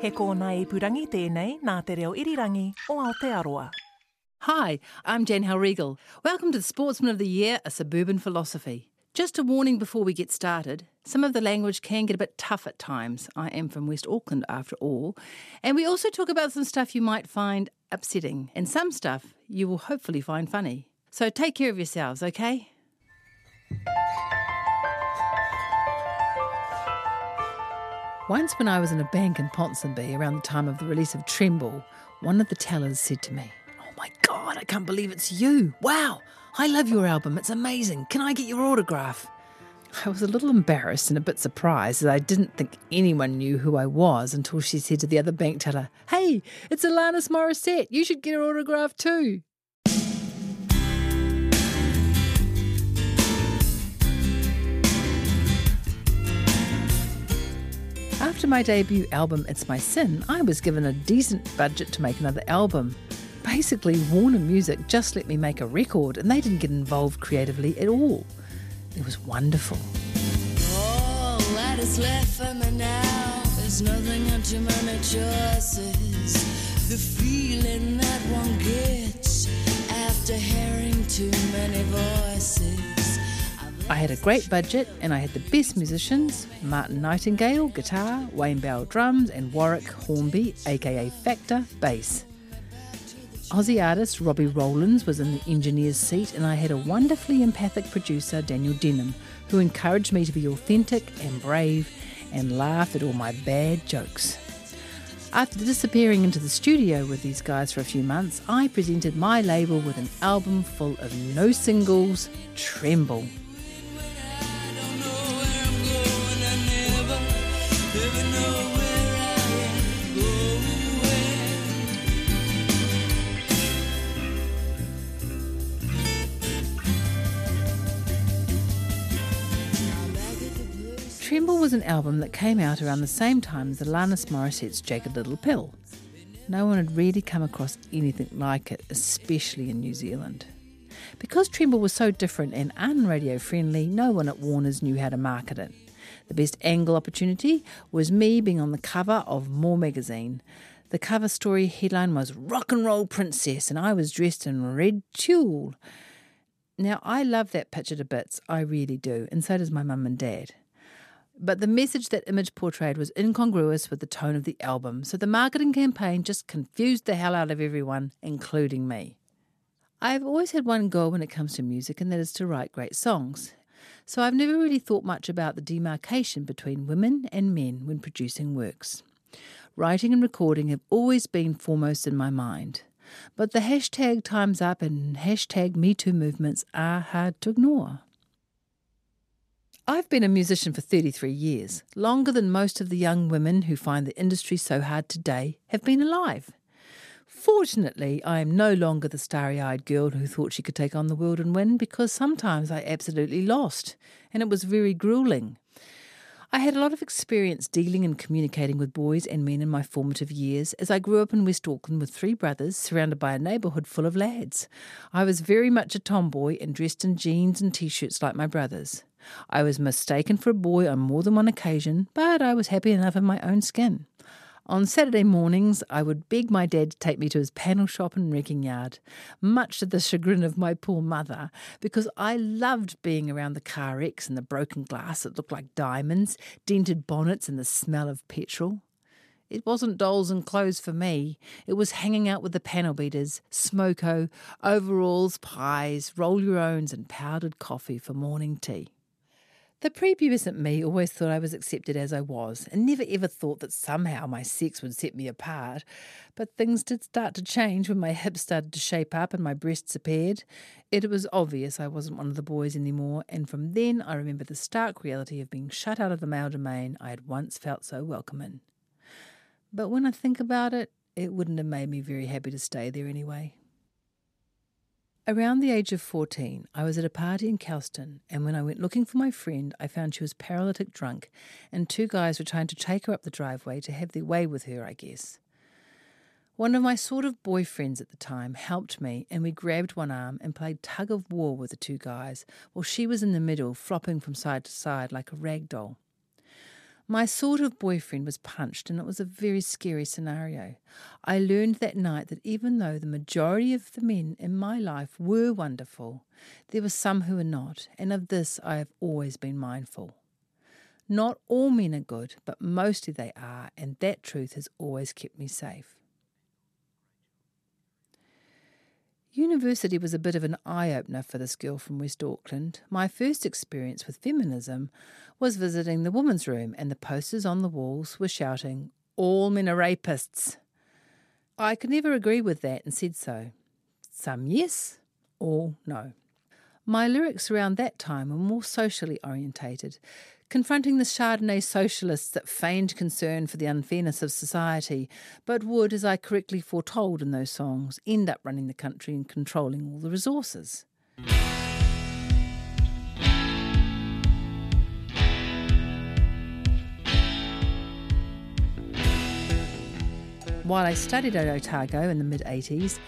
He kōna ipurangi tēnei nā te reo irirangi o Aotearoa. Hi, I'm Jan Hellriegel. Welcome to the Sportsman of the Year, a suburban philosophy. Just a warning before we get started some of the language can get a bit tough at times. I am from West Auckland after all. And we also talk about some stuff you might find upsetting, and some stuff you will hopefully find funny. So take care of yourselves, okay? Once, when I was in a bank in Ponsonby around the time of the release of Tremble, one of the tellers said to me, Oh my God, I can't believe it's you. Wow, I love your album. It's amazing. Can I get your autograph? I was a little embarrassed and a bit surprised as I didn't think anyone knew who I was until she said to the other bank teller, Hey, it's Alanis Morissette. You should get her autograph too. After my debut album, It's My Sin, I was given a decent budget to make another album. Basically, Warner Music just let me make a record and they didn't get involved creatively at all. It was wonderful. All that is left for me now is nothing choices. The feeling that one gets after hearing too many voices. I had a great budget and I had the best musicians Martin Nightingale, guitar, Wayne Bell, drums, and Warwick Hornby, aka Factor, bass. Aussie artist Robbie Rollins was in the engineer's seat, and I had a wonderfully empathic producer, Daniel Denham, who encouraged me to be authentic and brave and laugh at all my bad jokes. After disappearing into the studio with these guys for a few months, I presented my label with an album full of no singles, Tremble. Tremble was an album that came out around the same time as Alanis Morissette's Jagged Little Pill. No one had really come across anything like it, especially in New Zealand. Because Tremble was so different and unradio friendly, no one at Warner's knew how to market it. The best angle opportunity was me being on the cover of More magazine. The cover story headline was Rock and Roll Princess, and I was dressed in red tulle. Now, I love that picture to bits, I really do, and so does my mum and dad. But the message that image portrayed was incongruous with the tone of the album, so the marketing campaign just confused the hell out of everyone, including me. I've always had one goal when it comes to music, and that is to write great songs. So I've never really thought much about the demarcation between women and men when producing works. Writing and recording have always been foremost in my mind. But the hashtag Time's Up and hashtag MeToo movements are hard to ignore. I've been a musician for 33 years, longer than most of the young women who find the industry so hard today have been alive. Fortunately, I am no longer the starry eyed girl who thought she could take on the world and win because sometimes I absolutely lost, and it was very grueling. I had a lot of experience dealing and communicating with boys and men in my formative years as I grew up in West Auckland with three brothers surrounded by a neighbourhood full of lads. I was very much a tomboy and dressed in jeans and t shirts like my brothers. I was mistaken for a boy on more than one occasion, but I was happy enough in my own skin. On Saturday mornings, I would beg my dad to take me to his panel shop and wrecking yard, much to the chagrin of my poor mother, because I loved being around the car wrecks and the broken glass that looked like diamonds, dented bonnets, and the smell of petrol. It wasn't dolls and clothes for me. It was hanging out with the panel beaters, smoko, overalls, pies, roll your owns, and powdered coffee for morning tea. The prepubescent me always thought I was accepted as I was, and never ever thought that somehow my sex would set me apart. But things did start to change when my hips started to shape up and my breasts appeared. It was obvious I wasn't one of the boys anymore, and from then I remember the stark reality of being shut out of the male domain I had once felt so welcome in. But when I think about it, it wouldn't have made me very happy to stay there anyway. Around the age of 14, I was at a party in Kelston, and when I went looking for my friend, I found she was paralytic drunk, and two guys were trying to take her up the driveway to have their way with her, I guess. One of my sort of boyfriends at the time helped me, and we grabbed one arm and played tug of war with the two guys, while she was in the middle, flopping from side to side like a rag doll. My sort of boyfriend was punched, and it was a very scary scenario. I learned that night that even though the majority of the men in my life were wonderful, there were some who were not, and of this I have always been mindful. Not all men are good, but mostly they are, and that truth has always kept me safe. University was a bit of an eye opener for this girl from West Auckland. My first experience with feminism was visiting the women's room, and the posters on the walls were shouting, All men are rapists. I could never agree with that and said so. Some yes, all no. My lyrics around that time were more socially orientated, confronting the Chardonnay socialists that feigned concern for the unfairness of society, but would, as I correctly foretold in those songs, end up running the country and controlling all the resources. While I studied at Otago in the mid 80s,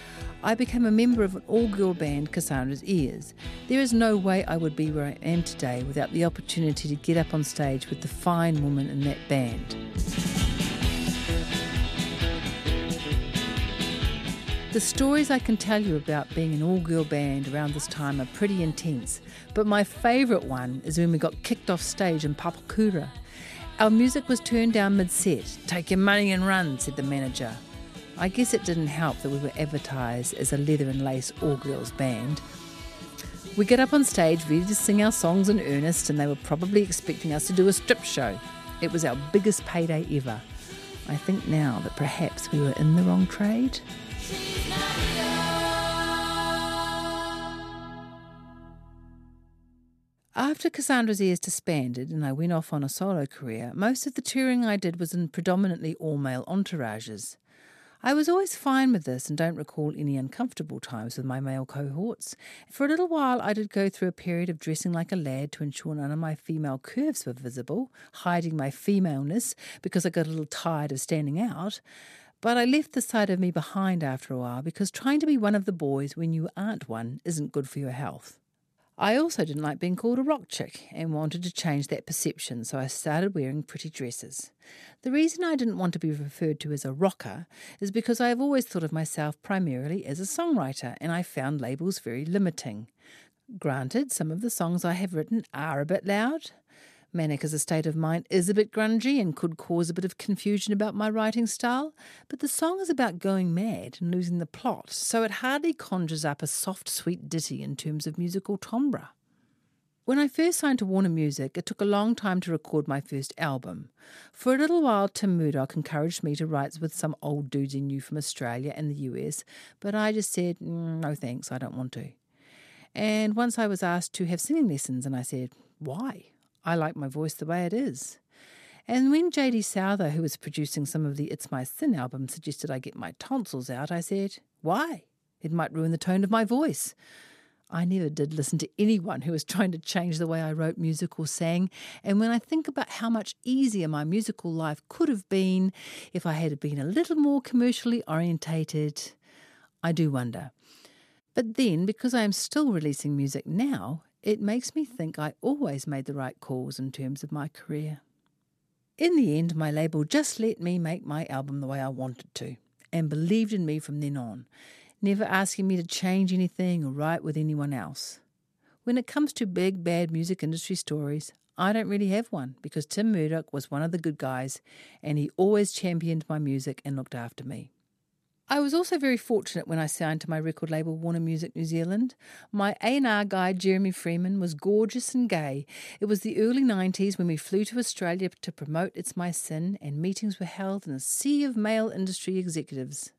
I became a member of an all girl band, Cassandra's Ears. There is no way I would be where I am today without the opportunity to get up on stage with the fine woman in that band. The stories I can tell you about being an all girl band around this time are pretty intense, but my favourite one is when we got kicked off stage in Papakura. Our music was turned down mid set. Take your money and run, said the manager. I guess it didn't help that we were advertised as a leather and lace all girls band. We get up on stage ready to sing our songs in earnest, and they were probably expecting us to do a strip show. It was our biggest payday ever. I think now that perhaps we were in the wrong trade. After Cassandra's Ears disbanded and I went off on a solo career, most of the touring I did was in predominantly all male entourages. I was always fine with this and don't recall any uncomfortable times with my male cohorts. For a little while, I did go through a period of dressing like a lad to ensure none of my female curves were visible, hiding my femaleness because I got a little tired of standing out. But I left the side of me behind after a while because trying to be one of the boys when you aren't one isn't good for your health. I also didn't like being called a rock chick and wanted to change that perception, so I started wearing pretty dresses. The reason I didn't want to be referred to as a rocker is because I have always thought of myself primarily as a songwriter, and I found labels very limiting. Granted, some of the songs I have written are a bit loud, Manic as a state of mind is a bit grungy and could cause a bit of confusion about my writing style, but the song is about going mad and losing the plot, so it hardly conjures up a soft, sweet ditty in terms of musical timbre. When I first signed to Warner Music, it took a long time to record my first album. For a little while, Tim Murdoch encouraged me to write with some old dudes he knew from Australia and the US, but I just said, mm, no thanks, I don't want to. And once I was asked to have singing lessons, and I said, why? I like my voice the way it is. And when JD Souther, who was producing some of the It's My Sin album, suggested I get my tonsils out, I said, Why? It might ruin the tone of my voice. I never did listen to anyone who was trying to change the way I wrote music or sang. And when I think about how much easier my musical life could have been if I had been a little more commercially orientated, I do wonder. But then, because I am still releasing music now, it makes me think I always made the right calls in terms of my career. In the end, my label just let me make my album the way I wanted to and believed in me from then on, never asking me to change anything or write with anyone else. When it comes to big, bad music industry stories, I don't really have one because Tim Murdoch was one of the good guys and he always championed my music and looked after me. I was also very fortunate when I signed to my record label Warner Music New Zealand. My A&R guy Jeremy Freeman was gorgeous and gay. It was the early 90s when we flew to Australia to promote It's My Sin and meetings were held in a sea of male industry executives.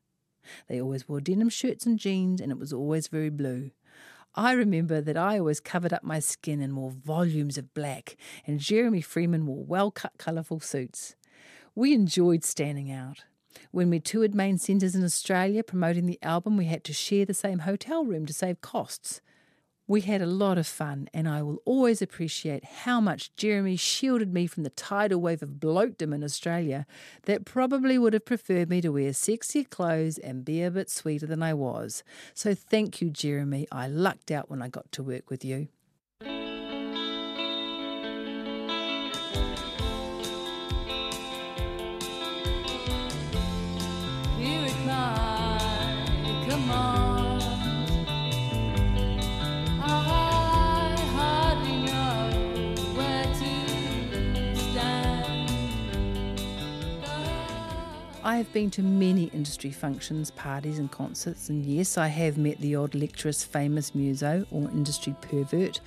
They always wore denim shirts and jeans and it was always very blue. I remember that I always covered up my skin and wore volumes of black, and Jeremy Freeman wore well cut, colourful suits. We enjoyed standing out. When we toured main centres in Australia promoting the album, we had to share the same hotel room to save costs. We had a lot of fun, and I will always appreciate how much Jeremy shielded me from the tidal wave of blokedom in Australia that probably would have preferred me to wear sexier clothes and be a bit sweeter than I was. So thank you, Jeremy. I lucked out when I got to work with you. I have been to many industry functions, parties, and concerts, and yes, I have met the odd lecturous famous muso or industry pervert.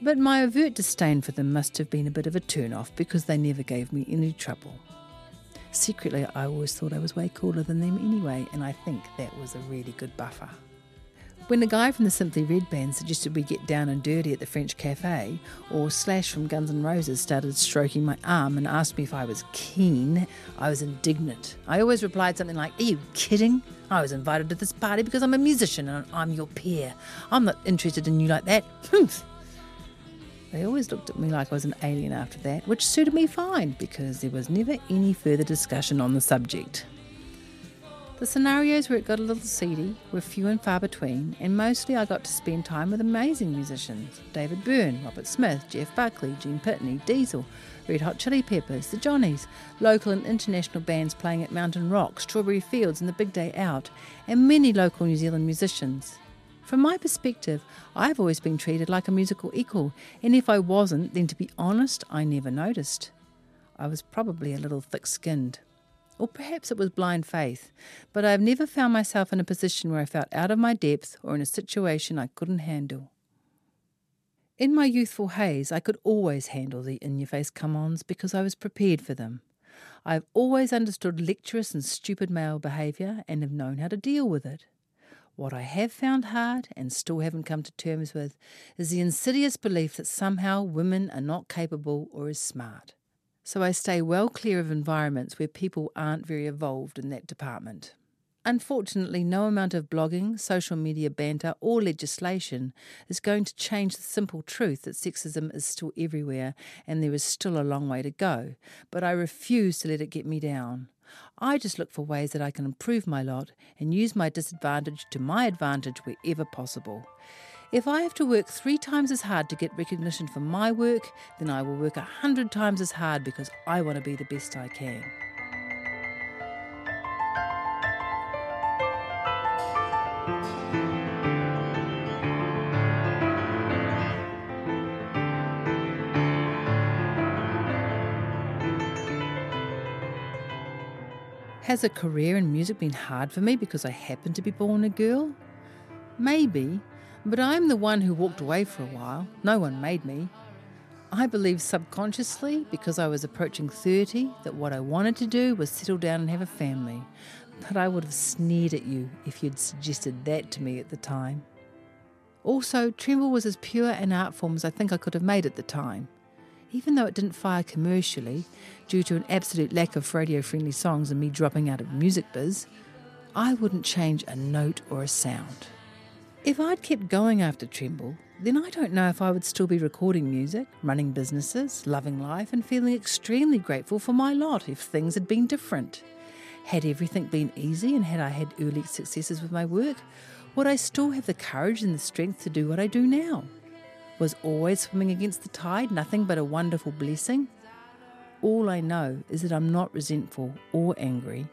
But my overt disdain for them must have been a bit of a turn off because they never gave me any trouble. Secretly, I always thought I was way cooler than them anyway, and I think that was a really good buffer. When the guy from the Simply Red band suggested we get down and dirty at the French cafe, or Slash from Guns N' Roses started stroking my arm and asked me if I was keen, I was indignant. I always replied something like, Are you kidding? I was invited to this party because I'm a musician and I'm your peer. I'm not interested in you like that. They always looked at me like I was an alien after that, which suited me fine because there was never any further discussion on the subject. The scenarios where it got a little seedy were few and far between, and mostly I got to spend time with amazing musicians David Byrne, Robert Smith, Jeff Buckley, Gene Pitney, Diesel, Red Hot Chili Peppers, the Johnnies, local and international bands playing at Mountain Rock, Strawberry Fields, and the Big Day Out, and many local New Zealand musicians. From my perspective, I've always been treated like a musical equal, and if I wasn't, then to be honest, I never noticed. I was probably a little thick skinned. Or perhaps it was blind faith, but I have never found myself in a position where I felt out of my depth or in a situation I couldn't handle. In my youthful haze, I could always handle the in your face come ons because I was prepared for them. I have always understood lecturous and stupid male behaviour and have known how to deal with it. What I have found hard and still haven't come to terms with is the insidious belief that somehow women are not capable or as smart. So I stay well clear of environments where people aren't very evolved in that department. Unfortunately, no amount of blogging, social media banter, or legislation is going to change the simple truth that sexism is still everywhere and there is still a long way to go. But I refuse to let it get me down. I just look for ways that I can improve my lot and use my disadvantage to my advantage wherever possible. If I have to work three times as hard to get recognition for my work, then I will work a hundred times as hard because I want to be the best I can. Has a career in music been hard for me because I happen to be born a girl? Maybe, but I'm the one who walked away for a while. No one made me. I believe subconsciously, because I was approaching 30, that what I wanted to do was settle down and have a family. But I would have sneered at you if you'd suggested that to me at the time. Also, Tremble was as pure an art form as I think I could have made at the time. Even though it didn't fire commercially, due to an absolute lack of radio friendly songs and me dropping out of music biz, I wouldn't change a note or a sound. If I'd kept going after Tremble, then I don't know if I would still be recording music, running businesses, loving life, and feeling extremely grateful for my lot if things had been different. Had everything been easy and had I had early successes with my work, would I still have the courage and the strength to do what I do now? Was always swimming against the tide nothing but a wonderful blessing? All I know is that I'm not resentful or angry,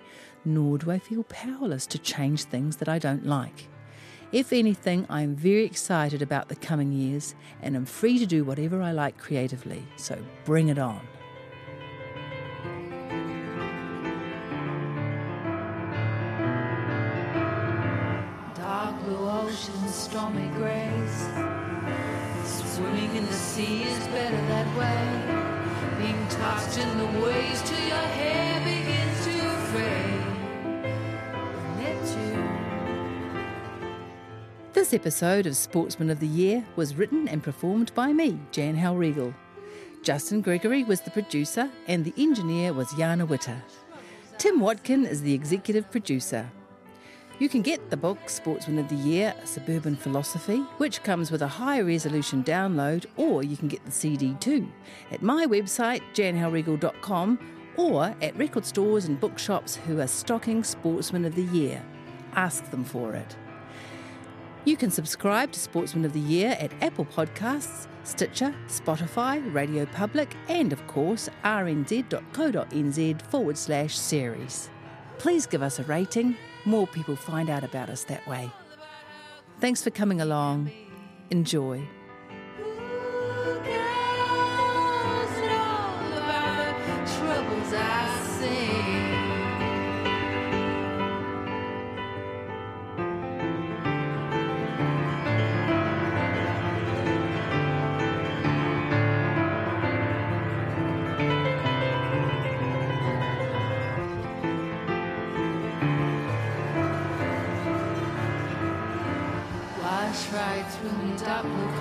nor do I feel powerless to change things that I don't like. If anything, I am very excited about the coming years and am free to do whatever I like creatively, so bring it on. Dark blue stormy grays. Swimming in the sea is better that way. Being tossed in the waves till your hair begins to fray. This episode of Sportsman of the Year was written and performed by me, Jan Hellriegel. Justin Gregory was the producer, and the engineer was Jana Witter. Tim Watkin is the executive producer. You can get the book Sportsman of the Year Suburban Philosophy, which comes with a high resolution download, or you can get the CD too at my website, janhellriegel.com, or at record stores and bookshops who are stocking Sportsman of the Year. Ask them for it. You can subscribe to Sportsman of the Year at Apple Podcasts, Stitcher, Spotify, Radio Public, and of course rnz.co.nz forward slash series. Please give us a rating. More people find out about us that way. Thanks for coming along. Enjoy.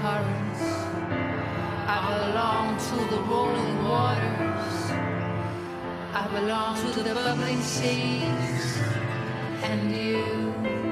Currents. I belong to the rolling waters. I belong to the bubbling seas. And you.